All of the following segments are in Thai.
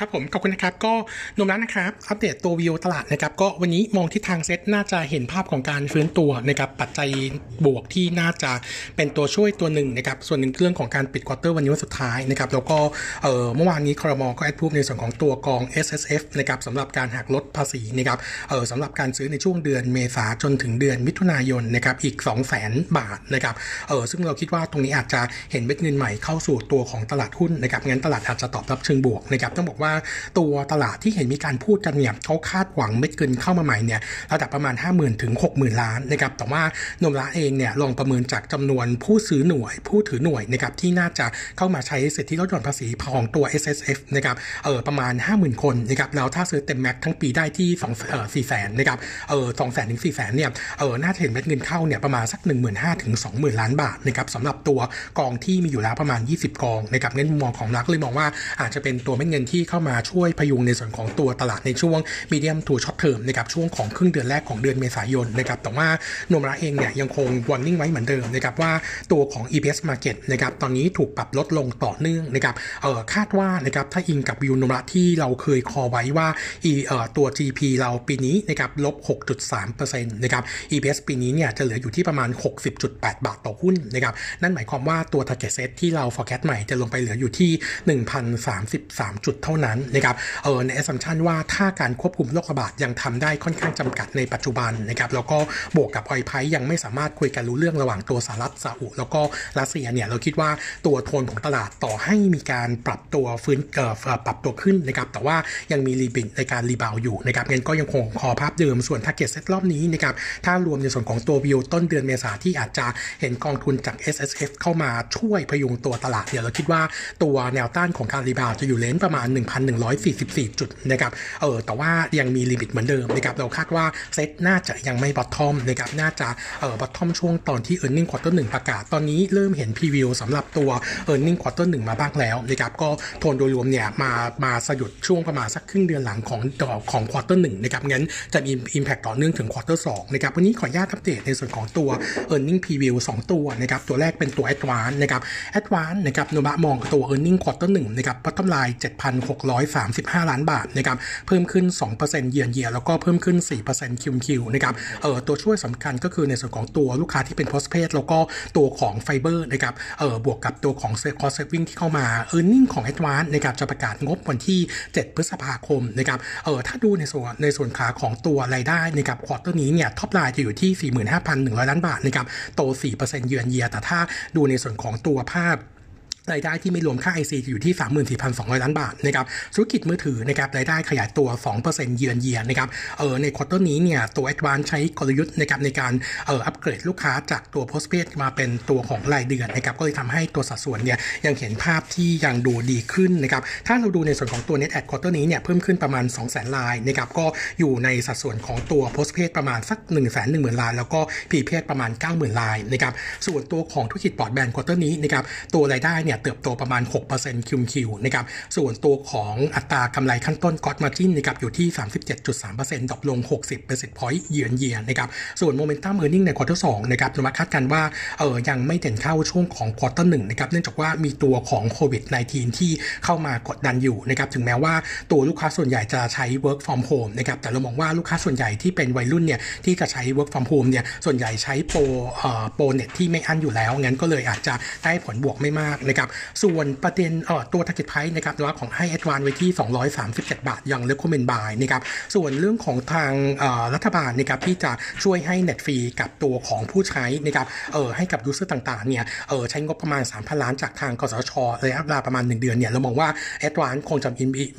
ครับผมขอบคุณนะครับ ก็โนมูระนะครับอัปเดตตัววิวตลาดนะครับก็วันนี้มองที่ทางเซ็ตน่าจะเห็นภาพของการฟื้นตัวนะครับปัจจัยบวกที่น่าจะเป็นตัวช่วยตัวหนึ่งนะครับส่วนหนึ่งเรื่องของการปิด quarter วันนี้วันสุดท้ายนะครับแล้วก็เอ่อเมื่อวานนี้ครม.ก็ approve ในส่วนของตัวกอง SSF นะครับสำหรับการหักลดภาษีนะครับเออสำหรับการซื้อในช่วงเดือนเมษาจนถึงเดือนมิถุนายนนะครับอีก 200000 บาทนะครับเออซึ่งเราคิดว่าตรงนี้อาจจะเห็นเม็ดเงินใหม่เข้าสู่ตัวของตลาดหุ้นนะครับงั้นตลาดอาจจะตอบรับเชิงบวกนะครับต้องบอกว่าตัวตลาดที่เห็นมีการพูดกันเนี่ยเขาคาดหวังเม็ดเงินเข้ามาใหม่เนี่ยระดับประมาณ 5 0,000 ถึง 60,000 ล้านนะครับแต่ว่านมละเองเนี่ยลองประเมินจากจำนวนผู้ซื้อหน่วย ผู้ถือหน่วยนะครับที่น่าจะเข้ามาใช้สิทธิลดหย่อนภาษีของตัว S S F นะครับเออประมาณ 50,000 คนนะครับแล้วถ้าซื้อเต็มแม็กทั้งปีได้ที่2เออ4แสนนะครับเออ2แสนถึง4แสนเนี่ยเออน่าจะเห็นเม็ดเงินเข้าเนี่ยประมาณสัก 15,000ถึง20,000 ล้านบาทนะครับสำหรับตัวกองที่มีอยู่แล้วประมาณ 20 กองนะครับงั้นมุมมองของเราก็เลยมองว่าอาจจะเป็นตัวเม็ดเงินที่เข้ามาช่วยพยุงในส่วนของตัวตลาดในช่วง medium to short term นะครับช่วงของครึ่งเดือนแรกของเดือนเมษายนนะครับแต่ว่าโนมูระเองเนี่ยยังคง warning ไว้เหมือนเดิมนะครับว่าตัวของ EPS Market นะครับตอนนี้ถูกปรับลดลงต่อเนื่องนะครับเออคาดว่านะครับถ้าอิงกับวิวนมูระที่เราเคย call ไว้ว่าเออตัว GP เราปีนี้นะครับลบ 6.3%นะครับ EPS ปีนี้เนี่ยจะเหลืออยู่ที่ประมาณ 60.8 บาทต่อหุ้นนะครับนั่นหมายความว่าตัว target set ที่เรา forecast ใหม่จะลงไปเหลืออยู่ที่ 1,033 จุดเท่านั้นนะครับเออใน assumption ว่าถ้าการควบคุมโรคระบาดยังทำได้ค่อนข้างจำกัดในปัจจุบันนะครับแล้วก็บวกกับออยไพยังไม่สามารถคุยกันรู้เรื่องระหว่างตัวสหรัฐซาอุแล้วก็รัสเซียเนี่ยเราคิดว่าตัวโทนของตลาดต่อให้มีการปรับตัวฟื้นเอ่อปรับตัวขึ้นนะครับแต่ว่ายังมี limit ในการ rebound อยู่นะครับงั้นก็ยังคง call ภาพเดิมส่วน target SET รอบนี้นะครับถ้ารวมในส่วนของตัววิวต้นเดือนเมษาที่อาจจะเห็นกองทุนจาก SSF เข้ามาช่วยพยุงตัวตลาดเนี่ยเราคิดว่าตัวแนวต้านของการ rebound จะอยู่ range ประมาณ1,144 จุดนะครับเออแต่ว่ายังมี limit เหมือนเดิมนะครับเราคาดว่าเซ็ตน่าจะยังไม่ bottom นะครับน่าจะเออ bottom ช่วงตอนที่ earning quarter 1ประกาศ ตอนนี้เริ่มเห็น preview สำหรับตัว e a r n i n g quarter 1มาบ้างแล้วนะครับก็โทนโดยรวมเนี่ยมามาสะดุดช่วงประมาณสักครึ่งเดือนหลังของของ quarter หนึ่งนะครับงั้นจะมี impact ต่อเนื่องถึง quarter สองนะครับวันนี้ขออนุญาตอัปเดตในส่วนของตัว e a r n i n g preview 2 ตัวนะครับตัวแรกเป็นตัว advance นะครับ advance นะครับโนบะมองตัว e a r n i n g quarter 1นะครับ bottom line 635 ล้านบาทนะครับเพิ่มขึ้น 2%เยียร์เยียแล้วก็เพิ่มขึ้น 4%คิวคิวนะครับเออตัวช่วยสำคัญก็คือในส่วนของตัวลูกค้าที่เป็น postpaid แล้วก็ตัวของไฟเบอร์นะครับเออบวกกับตัวของ cost saving ที่เข้ามา e a r n i n g ของ advance นะครับจะประกาศงบวันที่ 7 พฤษภาคมนะครับเออถ้าดูในส่วนในส่วนขาของตัวรายได้นะครับ quarter นี้เนี่ย top line จะอยู่ที่ 45,100 ล้านบาทนะครับโต 4%เยือนเยียแต่ถ้าดูในส่วนของตัวภาพ รายได้ที่ไม่รวมค่า IC อยู่ที่ 34,200 ล้านบาทนะครับธุรกิจมือถือนะครับรายได้ขยายตัว 2%เยือนเยียนะครับเออใน quarter นี้เนี่ยตัว Advance ใช้กลยุทธ์นะครับในการเอออัปเกรดลูกค้าจากตัว Postpaid มาเป็นตัวของรายเดือนนะครับก็เลยทำให้ตัวสัดส่วนเนี่ยยังเห็นภาพที่ยังดูดีขึ้นนะครับถ้าเราดูในส่วนของตัว Net Add ควอเตอร์นี้เนี่ยเพิ่มขึ้นประมาณ 200,000 รายนะครับก็อยู่ในสัดส่วนของตัว Postpaid ประมาณสัก 1 1 0 0 0 0 ราย แล้วก็ Prepaid ประมาณ 90,000 รายนะครับส่วนตัวของธุรกิจบรอดแบนด์ quarter นี้นะครับตัวรายได้เนี่ยเติบโตประมาณ6% QQ นะครับ ส่วนตัวของอัตรากำไรขั้นต้น gross margin นะครับอยู่ที่ 37.3% drop ลง 60 percent point year on year นะครับ ส่วน momentum earning ใน quarter สองนะครับจะมาคาดกันว่าเออยังไม่เด่นเข้าช่วงของ quarter หนึ่งนะครับ เนื่องจากว่ามีตัวของโควิด -19 ที่เข้ามากดดันอยู่นะครับ ถึงแม้ว่าตัวลูกค้าส่วนใหญ่จะใช้ work from home นะครับ แต่เรามองว่าลูกค้าส่วนใหญ่ที่เป็นวัยรุ่นเนี่ยที่จะใช้ work from home เนี่ย ส่วนใหญ่ใช้โปรเอ่อโปรเน็ตที่ไม่อั้นอยู่แล้ว งั้นก็เลยอาจจะได้ผลบวกไม่มากนะครับส่วนประเด็นเอ่อตัว target price นะครับตัวของให้ advance ไว้ที่ 237 บาทยัง recommend buy นะครับ ส่วนเรื่องของทางรัฐบาลนะครับที่จะช่วยให้ net ฟรีกับตัวของผู้ใช้นะครับเออให้กับ user ต่างๆเนี่ยเออใช้งบประมาณ 3,000 ล้านจากทางกสทชระยะเวลาประมาณ 1 เดือนเนี่ยเรามองว่า advance คงจะ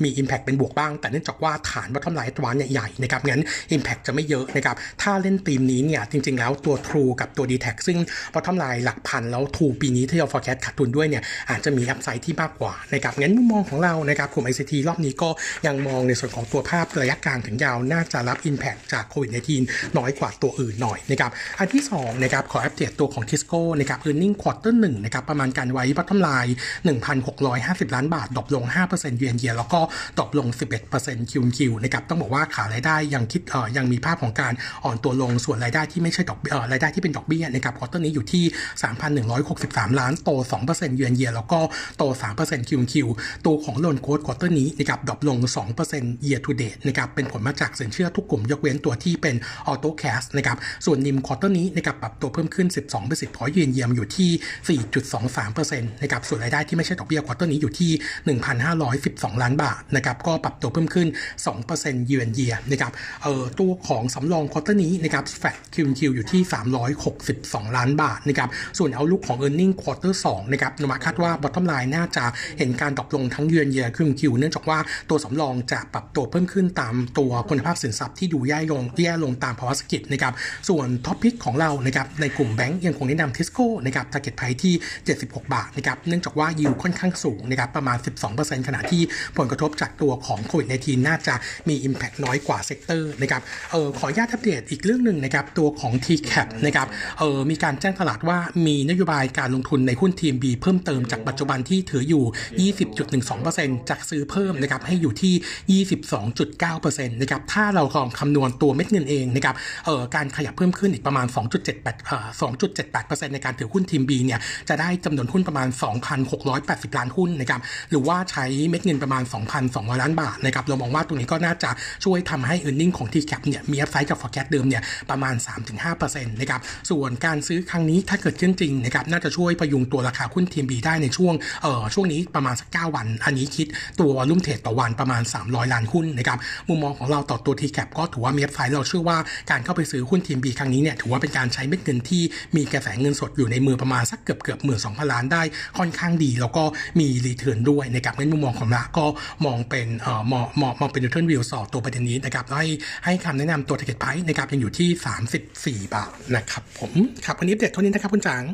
มี impact เป็นบวกบ้าง แต่เนื่องจากว่าฐาน bottom line advance เนี่ยใหญ่นะครับงั้น impact จะไม่เยอะนะครับถ้าเล่นธีมนี้เนี่ยจริง ๆ แล้วตัว True กับตัว d t แทซึ่ง bottom line หลักพันแล้ว True ปีนี้ที่เรา forecast ขาดทุนด้วยเนี่ยอาจจะมี upside ที่มากกว่านะครับงั้นมุมมองของเรานะครับกลุ่ม ICT รอบนี้ก็ยังมองในส่วนของตัวภาพระยะกลางถึงยาวน่าจะรับ Impact จากโควิด -19 น้อยกว่าตัวอื่นหน่อยนะครับอันที่2นะครับขออัปเดตตัวของ Tisco นะครับ Earning Quarter 1นะครับประมาณการไว้ bottom line 1,650 ล้านบาท drop ลง 5% year on year แล้วก็ drop ลง 11% QQ นะครับต้องบอกว่าขารายได้ยังคิดเอ่อยังมีภาพของการอ่อนตัวลงส่วนรายได้ที่ไม่ใช่ดอกเอ่อรายได้ที่เป็นดอกเบี้ยนะครับ quarter นี้อยู่ที่ 3,163 ล้านโต 2% year on year แล้วก็โต 3% QQ ตัวของ loan growth quarter นี้นะครับ drop ลง 2% year to date นะครับเป็นผลมาจากสินเชื่อทุกกลุ่มยกเว้นตัวที่เป็น auto cash นะครับส่วน NIM quarter นี้นะครับปรับตัวเพิ่มขึ้น 12 percent point year on year มาอยู่ที่ 4.23%นะครับส่วนรายได้ที่ไม่ใช่ดอกเบี้ย quarter นี้อยู่ที่ 1,512 ล้านบาทนะครับก็ปรับตัวเพิ่มขึ้น 2%ยืนเยียนะครับเอ่อตัวของสำรอง quarter นี้นะครับ flat QQ อยู่ที่ 362 ล้านบาทนะครับส่วนเอาลุกของ e a r n i n g ควอเตอร์2นะครับนมาคาดว่า bottom line น่าจะเห็นการ drop ลงทั้ง year on year QQ เนื่องจากว่าตัวสำรองจะปรับตัวเพิ่มขึ้นตามตัวคุณภาพสินทรัพย์ที่ดูแย่ลงแย่ลงตามภาวะเศรษฐกิจนะครับส่วน top pick ของเรานะครับในกลุ่มแบงก์ยังคงแนะนำทิสโก้นะครับ t a r g e t price ที่ 76 บาทนะครับเนื่องจากว่ายิวค่อนข้างสูงนะครับประมาณ 12%ขณะที่ผลกระทบจากตัวของโควิด -19 น่าจะมี Impact น้อยกว่า sector นะครับเออขออนุญาตอัปเดตอีกเรื่องหนึ่งนะครับตัวของ TCAP นะครับเออมีการแจ้งตลาดว่ามีนโยบายการลงทุนในหุ้น TMB เพิ่มเติมจากปัจจุบันที่ถืออยู่ 20.12%จากซื้อเพิ่มนะครับให้อยู่ที่ 22.9%นะครับถ้าเราลองคำนวณตัวเม็ดเงินเองนะครับเอ่อการขยับเพิ่มขึ้นอีกประมาณ 2.78เอ่อ2.78%ในการถือหุ้น TMB เนี่ยจะได้จำนวนหุ้นประมาณ 2,680 ล้านหุ้นนะครับหรือว่าใช้เม็ดเงินประมาณ 2,200 ล้านบาทนะครับเรามองว่าตรงนี้ก็น่าจะช่วยทำให้ e a r n i n g ของ TCAP เนี่ยมีอัพไซด์จาก forecast เดิมเนี่ยประมาณ 3-5%นะครับส่วนการซื้อครั้งนี้ถ้าเกิดขึ้นจริงนะครับน่าจะช่วยประยุงตัวราคาหุ้น TMB ได้ในช่วงเอ่อช่วงนี้ประมาณสัก 9 วัน อันนี้คิดตัววอลุ่มเทรดต่อวันประมาณ 300 ล้านหุ้นนะครับมุมมองของเราต่อตัว TCAP ก็ถือว่ามีอัพไซด์เราเชื่อว่าการเข้าไปซื้อหุ้น TMB ครั้งนี้เนี่ยถือว่าเป็นการใช้เม็ดเงินที่มีกระแสเงินสดอยู่ในมือประมาณสักเกือบเกือบหมื่นสองพันล้านได้ค่อนข้างดี แล้วก็มีรีเทิร์นด้วยนะครับในมุมมองของละก็มองเป็นเอ่อมองมองมองเป็น return view สอตัวประเด็นนี้นะครับให้ให้คำแนะนำตัว target price นะครับยังอยู่ที่ 34 บาทนะครับผมครับวันนี้เด็ดเท่านี้นะครับคุณจาง